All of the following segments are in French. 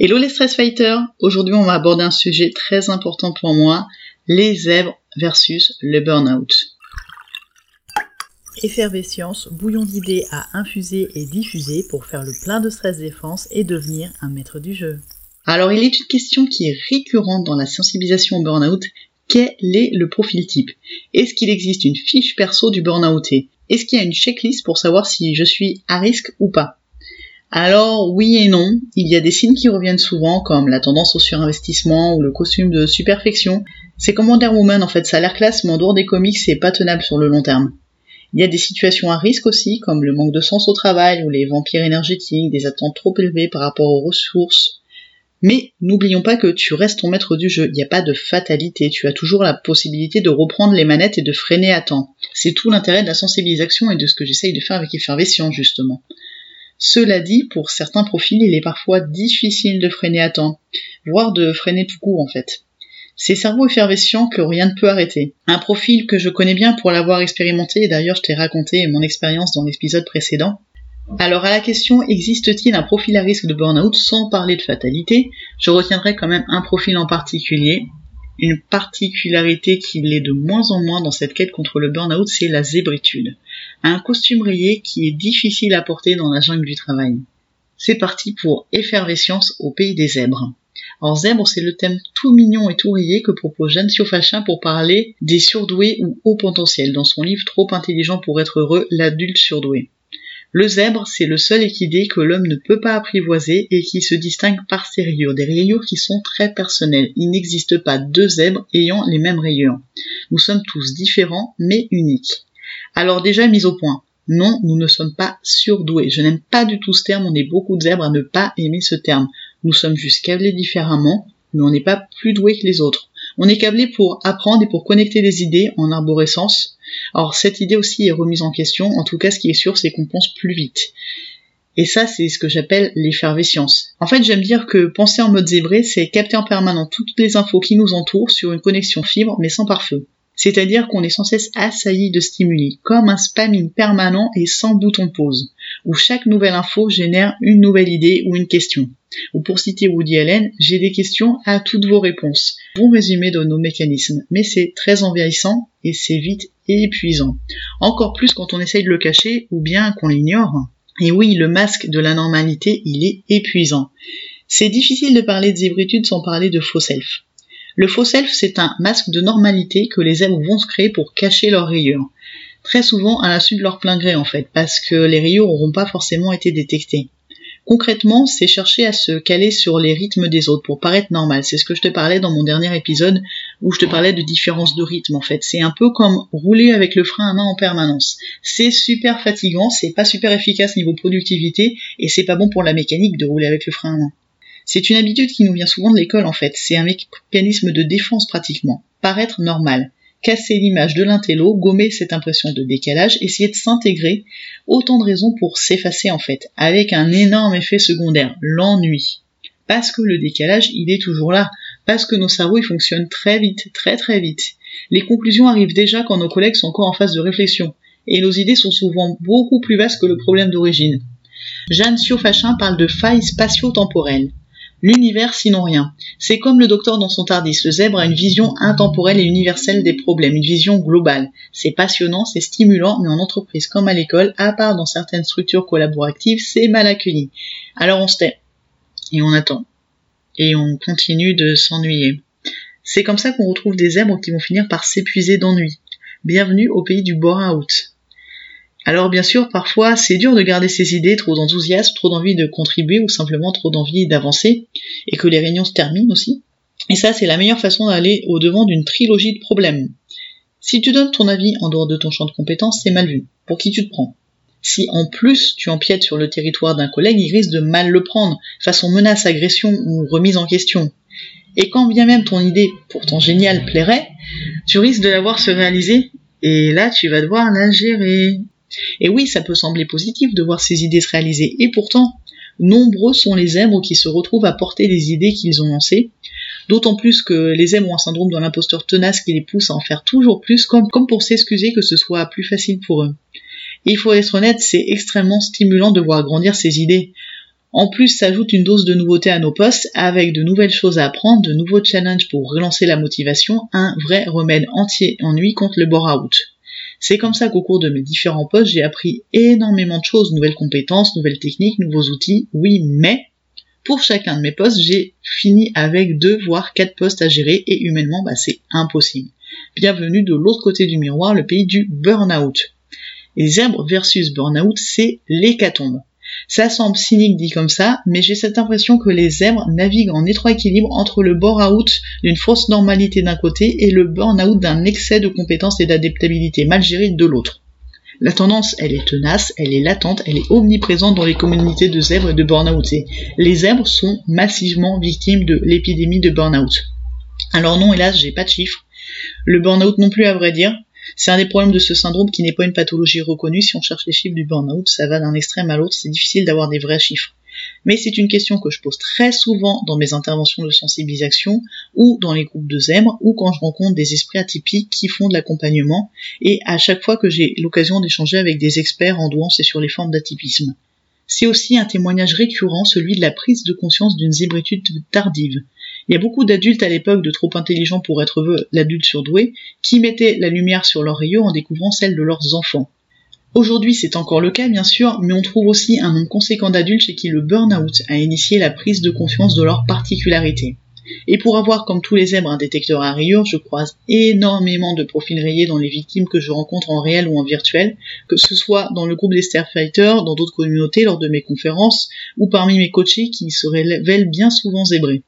Hello les stress fighters. Aujourd'hui on va aborder un sujet très important pour moi, les zèbres versus le burn-out. Effervescience, bouillon d'idées à infuser et diffuser pour faire le plein de stress défense et devenir un maître du jeu. Alors il est une question qui est récurrente dans la sensibilisation au burn-out, quel est le profil type? Est-ce qu'il existe une fiche perso du burn-outé Est-ce qu'il y a une checklist pour savoir si je suis à risque ou pas? Alors oui et non, il y a des signes qui reviennent souvent comme la tendance au surinvestissement ou le costume de superfection. C'est comme Wonder Woman en fait, ça a l'air classe mais en dehors des comics c'est pas tenable sur le long terme. Il y a des situations à risque aussi comme le manque de sens au travail ou les vampires énergétiques, des attentes trop élevées par rapport aux ressources. Mais n'oublions pas que tu restes ton maître du jeu, il n'y a pas de fatalité, tu as toujours la possibilité de reprendre les manettes et de freiner à temps. C'est tout l'intérêt de la sensibilisation et de ce que j'essaye de faire avec Effervescient justement. Cela dit, pour certains profils, il est parfois difficile de freiner à temps, voire de freiner tout court en fait. C'est cerveau effervescents que rien ne peut arrêter. Un profil que je connais bien pour l'avoir expérimenté, et d'ailleurs je t'ai raconté mon expérience dans l'épisode précédent. Alors à la question existe-t-il un profil à risque de burn-out sans parler de fatalité, je retiendrai quand même un profil en particulier, une particularité qui l'est de moins en moins dans cette quête contre le burn-out, c'est la zébritude. Un costume rayé qui est difficile à porter dans la jungle du travail. C'est parti pour Effervescience au pays des zèbres. Alors zèbre, c'est le thème tout mignon et tout rayé que propose Jeanne Siofachin pour parler des surdoués ou hauts potentiels dans son livre Trop intelligent pour être heureux, l'adulte surdoué. Le zèbre, c'est le seul équidé que l'homme ne peut pas apprivoiser et qui se distingue par ses rayures, des rayures qui sont très personnelles. Il n'existe pas deux zèbres ayant les mêmes rayures. Nous sommes tous différents mais uniques. Alors déjà mise au point. Non, nous ne sommes pas surdoués. Je n'aime pas du tout ce terme, on est beaucoup de zèbres à ne pas aimer ce terme. Nous sommes juste câblés différemment, mais on n'est pas plus doués que les autres. On est câblés pour apprendre et pour connecter des idées en arborescence, alors cette idée aussi est remise en question, en tout cas ce qui est sûr c'est qu'on pense plus vite. Et ça c'est ce que j'appelle l'effervescience. En fait j'aime dire que penser en mode zébré c'est capter en permanence toutes les infos qui nous entourent sur une connexion fibre mais sans pare-feu. C'est-à-dire qu'on est sans cesse assailli de stimuli, comme un spamming permanent et sans bouton pause, où chaque nouvelle info génère une nouvelle idée ou une question. Ou pour citer Woody Allen, j'ai des questions à toutes vos réponses. Bon résumé de nos mécanismes, mais c'est très envahissant et c'est vite épuisant. Encore plus quand on essaye de le cacher ou bien qu'on l'ignore. Et oui, le masque de la normalité, il est épuisant. C'est difficile de parler de zébritude sans parler de faux self. Le faux self, c'est un masque de normalité que les zèbres vont se créer pour cacher leurs rayures. Très souvent à suite de leur plein gré en fait, parce que les rayures n'auront pas forcément été détectées. Concrètement, c'est chercher à se caler sur les rythmes des autres pour paraître normal. C'est ce que je te parlais dans mon dernier épisode où je te parlais de différence de rythme en fait. C'est un peu comme rouler avec le frein à main en permanence. C'est super fatigant, c'est pas super efficace niveau productivité et c'est pas bon pour la mécanique de rouler avec le frein à main. C'est une habitude qui nous vient souvent de l'école en fait, c'est un mécanisme de défense pratiquement. Paraître normal, casser l'image de l'intello, gommer cette impression de décalage, essayer de s'intégrer, autant de raisons pour s'effacer en fait, avec un énorme effet secondaire, l'ennui. Parce que le décalage, il est toujours là, parce que nos cerveaux ils fonctionnent très vite, très très vite. Les conclusions arrivent déjà quand nos collègues sont encore en phase de réflexion, et nos idées sont souvent beaucoup plus vastes que le problème d'origine. Jeanne Siofachin parle de failles spatio-temporelles. L'univers sinon rien. C'est comme le docteur dans son Tardis. Le zèbre a une vision intemporelle et universelle des problèmes, une vision globale. C'est passionnant, c'est stimulant, mais en entreprise comme à l'école, à part dans certaines structures collaboratives, c'est mal accueilli. Alors on se tait. Et on attend. Et on continue de s'ennuyer. C'est comme ça qu'on retrouve des zèbres qui vont finir par s'épuiser d'ennui. Bienvenue au pays du bore-out. Alors bien sûr, parfois c'est dur de garder ses idées, trop d'enthousiasme, trop d'envie de contribuer ou simplement trop d'envie d'avancer, et que les réunions se terminent aussi. Et ça, c'est la meilleure façon d'aller au devant d'une trilogie de problèmes. Si tu donnes ton avis en dehors de ton champ de compétences, c'est mal vu. Pour qui tu te prends? Si en plus tu empiètes sur le territoire d'un collègue, il risque de mal le prendre, façon menace, agression ou remise en question. Et quand bien même ton idée, pourtant géniale, plairait, tu risques de la voir se réaliser, et là tu vas devoir la gérer. Et oui, ça peut sembler positif de voir ces idées se réaliser, et pourtant, nombreux sont les zèbres qui se retrouvent à porter les idées qu'ils ont lancées, d'autant plus que les zèbres ont un syndrome de l'imposteur tenace qui les pousse à en faire toujours plus, comme, pour s'excuser que ce soit plus facile pour eux. Il faut être honnête, c'est extrêmement stimulant de voir grandir ces idées. En plus, s'ajoute une dose de nouveauté à nos postes avec de nouvelles choses à apprendre, de nouveaux challenges pour relancer la motivation, un vrai remède anti-ennui contre le bore-out. C'est comme ça qu'au cours de mes différents postes, j'ai appris énormément de choses, nouvelles compétences, nouvelles techniques, nouveaux outils, oui, mais pour chacun de mes postes, j'ai fini avec deux voire quatre postes à gérer et humainement, bah, c'est impossible. Bienvenue de l'autre côté du miroir, le pays du burn-out. Les zèbres versus burn-out, c'est l'hécatombe. Ça semble cynique dit comme ça, mais j'ai cette impression que les zèbres naviguent en étroit équilibre entre le bore-out d'une fausse normalité d'un côté et le burn-out d'un excès de compétences et d'adaptabilité mal gérée de l'autre. La tendance, elle est tenace, elle est latente, elle est omniprésente dans les communautés de zèbres et de burn-out. Les zèbres sont massivement victimes de l'épidémie de burn-out. Alors non, hélas, j'ai pas de chiffres. Le burn-out non plus à vrai dire, c'est un des problèmes de ce syndrome qui n'est pas une pathologie reconnue. Si on cherche les chiffres du burn-out, ça va d'un extrême à l'autre, c'est difficile d'avoir des vrais chiffres. Mais c'est une question que je pose très souvent dans mes interventions de sensibilisation ou dans les groupes de zèbres ou quand je rencontre des esprits atypiques qui font de l'accompagnement et à chaque fois que j'ai l'occasion d'échanger avec des experts en douance et sur les formes d'atypisme. C'est aussi un témoignage récurrent, celui de la prise de conscience d'une zébritude tardive. Il y a beaucoup d'adultes à l'époque de trop intelligents pour être l'adulte surdoué qui mettaient la lumière sur leur rayons en découvrant celle de leurs enfants. Aujourd'hui, c'est encore le cas, bien sûr, mais on trouve aussi un nombre conséquent d'adultes chez qui le burn-out a initié la prise de conscience de leurs particularités. Et pour avoir, comme tous les zèbres, un détecteur à rayures, je croise énormément de profils rayés dans les victimes que je rencontre en réel ou en virtuel, que ce soit dans le groupe des Starfighters, dans d'autres communautés, lors de mes conférences, ou parmi mes coachés qui se révèlent bien souvent zébrés.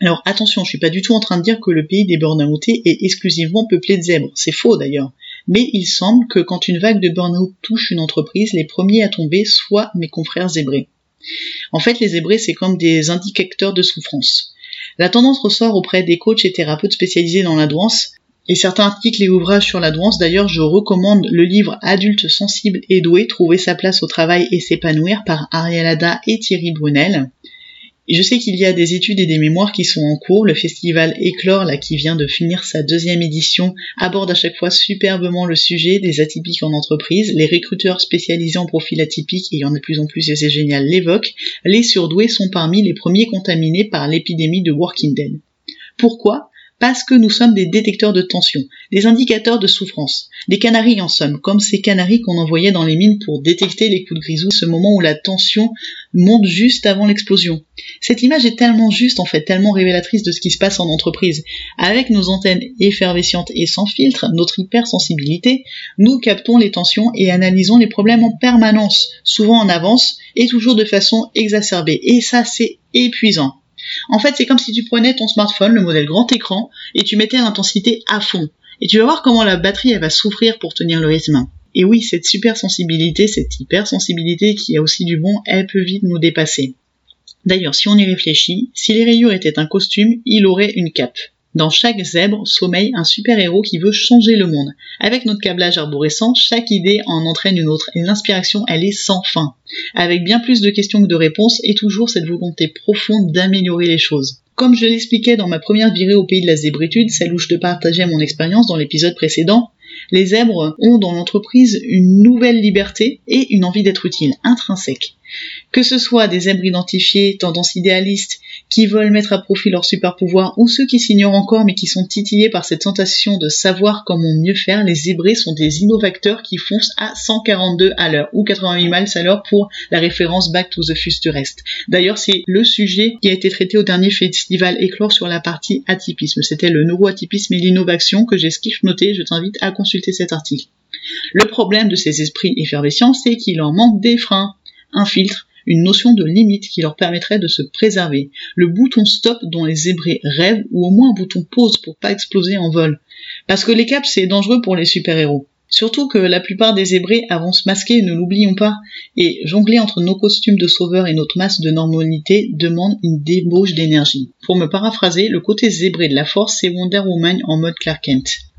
Alors attention, je suis pas du tout en train de dire que le pays des burn-outés est exclusivement peuplé de zèbres. C'est faux d'ailleurs. Mais il semble que quand une vague de burn-out touche une entreprise, les premiers à tomber soient mes confrères zébrés. En fait, les zébrés, c'est comme des indicateurs de souffrance. La tendance ressort auprès des coachs et thérapeutes spécialisés dans la douance, et certains articles et ouvrages sur la douance, d'ailleurs, je recommande le livre Adultes sensibles et doués, trouver sa place au travail et s'épanouir par Ariel Ada et Thierry Brunel. Et je sais qu'il y a des études et des mémoires qui sont en cours. Le festival Éclore, là, qui vient de finir sa deuxième édition, aborde à chaque fois superbement le sujet des atypiques en entreprise. Les recruteurs spécialisés en profil atypique, et il y en a de plus en plus et c'est génial, l'évoquent. Les surdoués sont parmi les premiers contaminés par l'épidémie de Working Dead. Pourquoi? Parce que nous sommes des détecteurs de tension, des indicateurs de souffrance, des canaris en somme, comme ces canaris qu'on envoyait dans les mines pour détecter les coups de grisou, ce moment où la tension monte juste avant l'explosion. Cette image est tellement juste en fait, tellement révélatrice de ce qui se passe en entreprise. Avec nos antennes effervescentes et sans filtre, notre hypersensibilité, nous captons les tensions et analysons les problèmes en permanence, souvent en avance et toujours de façon exacerbée. Et ça c'est épuisant. En fait, c'est comme si tu prenais ton smartphone, le modèle grand écran, et tu mettais l'intensité à fond. Et tu vas voir comment la batterie, elle va souffrir pour tenir le rythme. Et oui, cette super sensibilité, cette hypersensibilité qui a aussi du bon, elle peut vite nous dépasser. D'ailleurs, si on y réfléchit, si les rayures étaient un costume, il aurait une cape. Dans chaque zèbre sommeille un super-héros qui veut changer le monde. Avec notre câblage arborescent, chaque idée en entraîne une autre et l'inspiration, elle est sans fin. Avec bien plus de questions que de réponses et toujours cette volonté profonde d'améliorer les choses. Comme je l'expliquais dans ma première virée au pays de la zébritude, celle où je te partageais mon expérience dans l'épisode précédent, les zèbres ont dans l'entreprise une nouvelle liberté et une envie d'être utile, intrinsèque. Que ce soit des zèbres identifiés, tendance idéalistes, qui veulent mettre à profit leur super pouvoir, ou ceux qui s'ignorent encore mais qui sont titillés par cette sensation de savoir comment mieux faire, les zébrés sont des innovateurs qui foncent à 142 à l'heure, ou 88 miles à l'heure pour la référence Back to the Future Rest. D'ailleurs, c'est le sujet qui a été traité au dernier festival Éclore sur la partie atypisme. C'était le neuroatypisme et l'innovation que j'ai skiff noté, je t'invite à consulter cet article. Le problème de ces esprits effervescents, c'est qu'il en manque des freins un filtre, une notion de limite qui leur permettrait de se préserver, le bouton stop dont les zébrés rêvent ou au moins un bouton pause pour pas exploser en vol. Parce que les caps c'est dangereux pour les super-héros. Surtout que la plupart des zébrés avancent masqués, ne l'oublions pas, et jongler entre nos costumes de sauveurs et notre masse de normalité demande une débauche d'énergie. Pour me paraphraser, le côté zébré de la force, c'est Wonder Woman en mode Clark Kent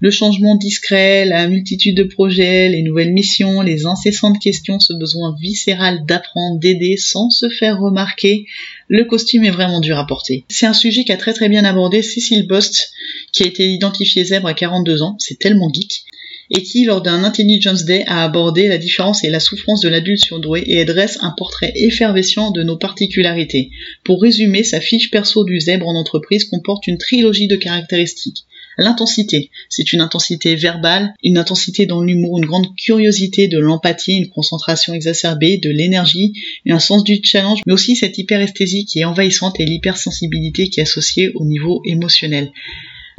le changement discret, la multitude de projets, les nouvelles missions, les incessantes questions, ce besoin viscéral d'apprendre, d'aider sans se faire remarquer, le costume est vraiment dur à porter. C'est un sujet qu'a très très bien abordé Cécile Bost, qui a été identifiée zèbre à 42 ans, c'est tellement geek. et qui, lors d'un Intelligence Day, a abordé la différence et la souffrance de l'adulte surdoué et dresse un portrait effervescent de nos particularités. Pour résumer, sa fiche perso du zèbre en entreprise comporte une trilogie de caractéristiques. L'intensité, c'est une intensité verbale, une intensité dans l'humour, une grande curiosité, de l'empathie, une concentration exacerbée, de l'énergie, un sens du challenge, mais aussi cette hyperesthésie qui est envahissante et l'hypersensibilité qui est associée au niveau émotionnel.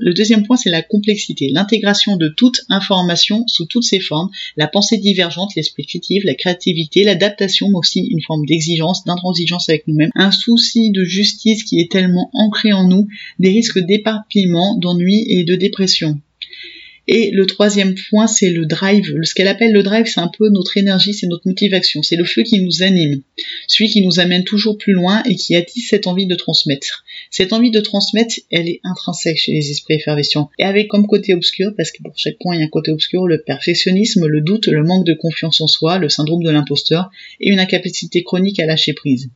Le deuxième point, c'est la complexité, l'intégration de toute information sous toutes ses formes, la pensée divergente, l'esprit critique, la créativité, l'adaptation, mais aussi une forme d'exigence, d'intransigeance avec nous-mêmes, un souci de justice qui est tellement ancré en nous, des risques d'éparpillement, d'ennui et de dépression. Et le troisième point, c'est le drive. Ce qu'elle appelle le drive, c'est un peu notre énergie, c'est notre motivation, c'est le feu qui nous anime, celui qui nous amène toujours plus loin et qui attise cette envie de transmettre. Cette envie de transmettre, elle est intrinsèque chez les esprits effervescents. Et avec comme côté obscur, parce que pour chaque point il y a un côté obscur, le perfectionnisme, le doute, le manque de confiance en soi, le syndrome de l'imposteur et une incapacité chronique à lâcher prise.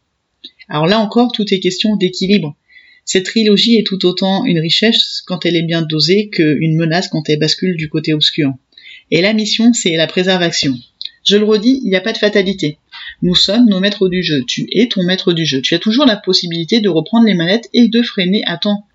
Alors là encore, tout est question d'équilibre. Cette trilogie est tout autant une richesse quand elle est bien dosée qu'une menace quand elle bascule du côté obscur. Et la mission, c'est la préservation. Je le redis, il n'y a pas de fatalité. Nous sommes nos maîtres du jeu. Tu es ton maître du jeu. Tu as toujours la possibilité de reprendre les manettes et de freiner à temps.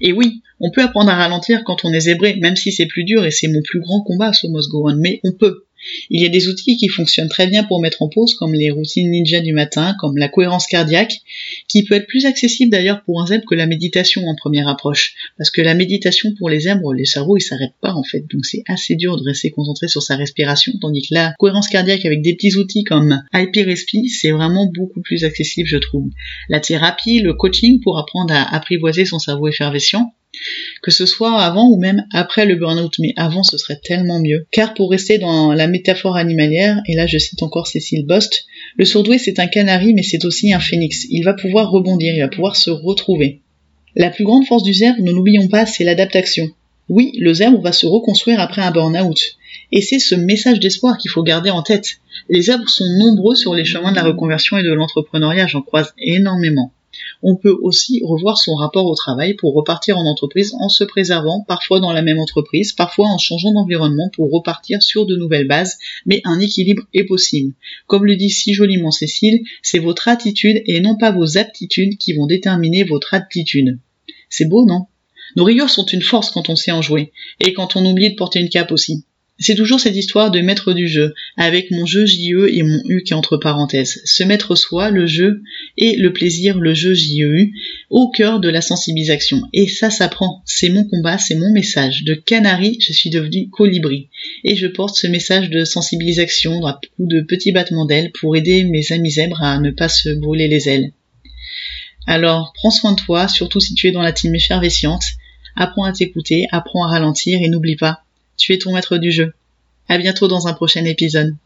Et oui, on peut apprendre à ralentir quand on est zébré, même si c'est plus dur et c'est mon plus grand combat, ce Go mais on peut. Il y a des outils qui fonctionnent très bien pour mettre en pause, comme les routines ninja du matin, comme la cohérence cardiaque, qui peut être plus accessible d'ailleurs pour un zèbre que la méditation en première approche. Parce que la méditation pour les zèbres, les cerveaux, ils s'arrêtent pas en fait. Donc c'est assez dur de rester concentré sur sa respiration, tandis que la cohérence cardiaque avec des petits outils comme Respi, c'est vraiment beaucoup plus accessible, je trouve. La thérapie, le coaching pour apprendre à apprivoiser son cerveau effervescent, que ce soit avant ou même après le burn-out, mais avant ce serait tellement mieux. Car pour rester dans la métaphore animalière, et là je cite encore Cécile Bost, le sourdoué c'est un canari mais c'est aussi un phénix. Il va pouvoir rebondir, il va pouvoir se retrouver. La plus grande force du zèbre, ne l'oublions pas, c'est l'adaptation. Oui, le zèbre va se reconstruire après un burn-out. Et c'est ce message d'espoir qu'il faut garder en tête. Les zèbres sont nombreux sur les chemins de la reconversion et de l'entrepreneuriat, j'en croise énormément. On peut aussi revoir son rapport au travail pour repartir en entreprise en se préservant, parfois dans la même entreprise, parfois en changeant d'environnement pour repartir sur de nouvelles bases, mais un équilibre est possible. Comme le dit si joliment Cécile, c'est votre attitude et non pas vos aptitudes qui vont déterminer votre attitude. C'est beau, non? Nos rigueurs sont une force quand on sait en jouer, et quand on oublie de porter une cape aussi. C'est toujours cette histoire de maître du jeu, avec mon jeu JE et mon U qui entre parenthèses. Se mettre soi, le jeu, et le plaisir, le jeu JEU, au cœur de la sensibilisation. Et ça s'apprend. C'est mon combat, c'est mon message. De canari, je suis devenu colibri. Et je porte ce message de sensibilisation à de petits battements d'ailes pour aider mes amis zèbres à ne pas se brûler les ailes. Alors, prends soin de toi, surtout si tu es dans la team effervesciente. Apprends à t'écouter, apprends à ralentir et n'oublie pas, tu es ton maître du jeu. À bientôt dans un prochain épisode.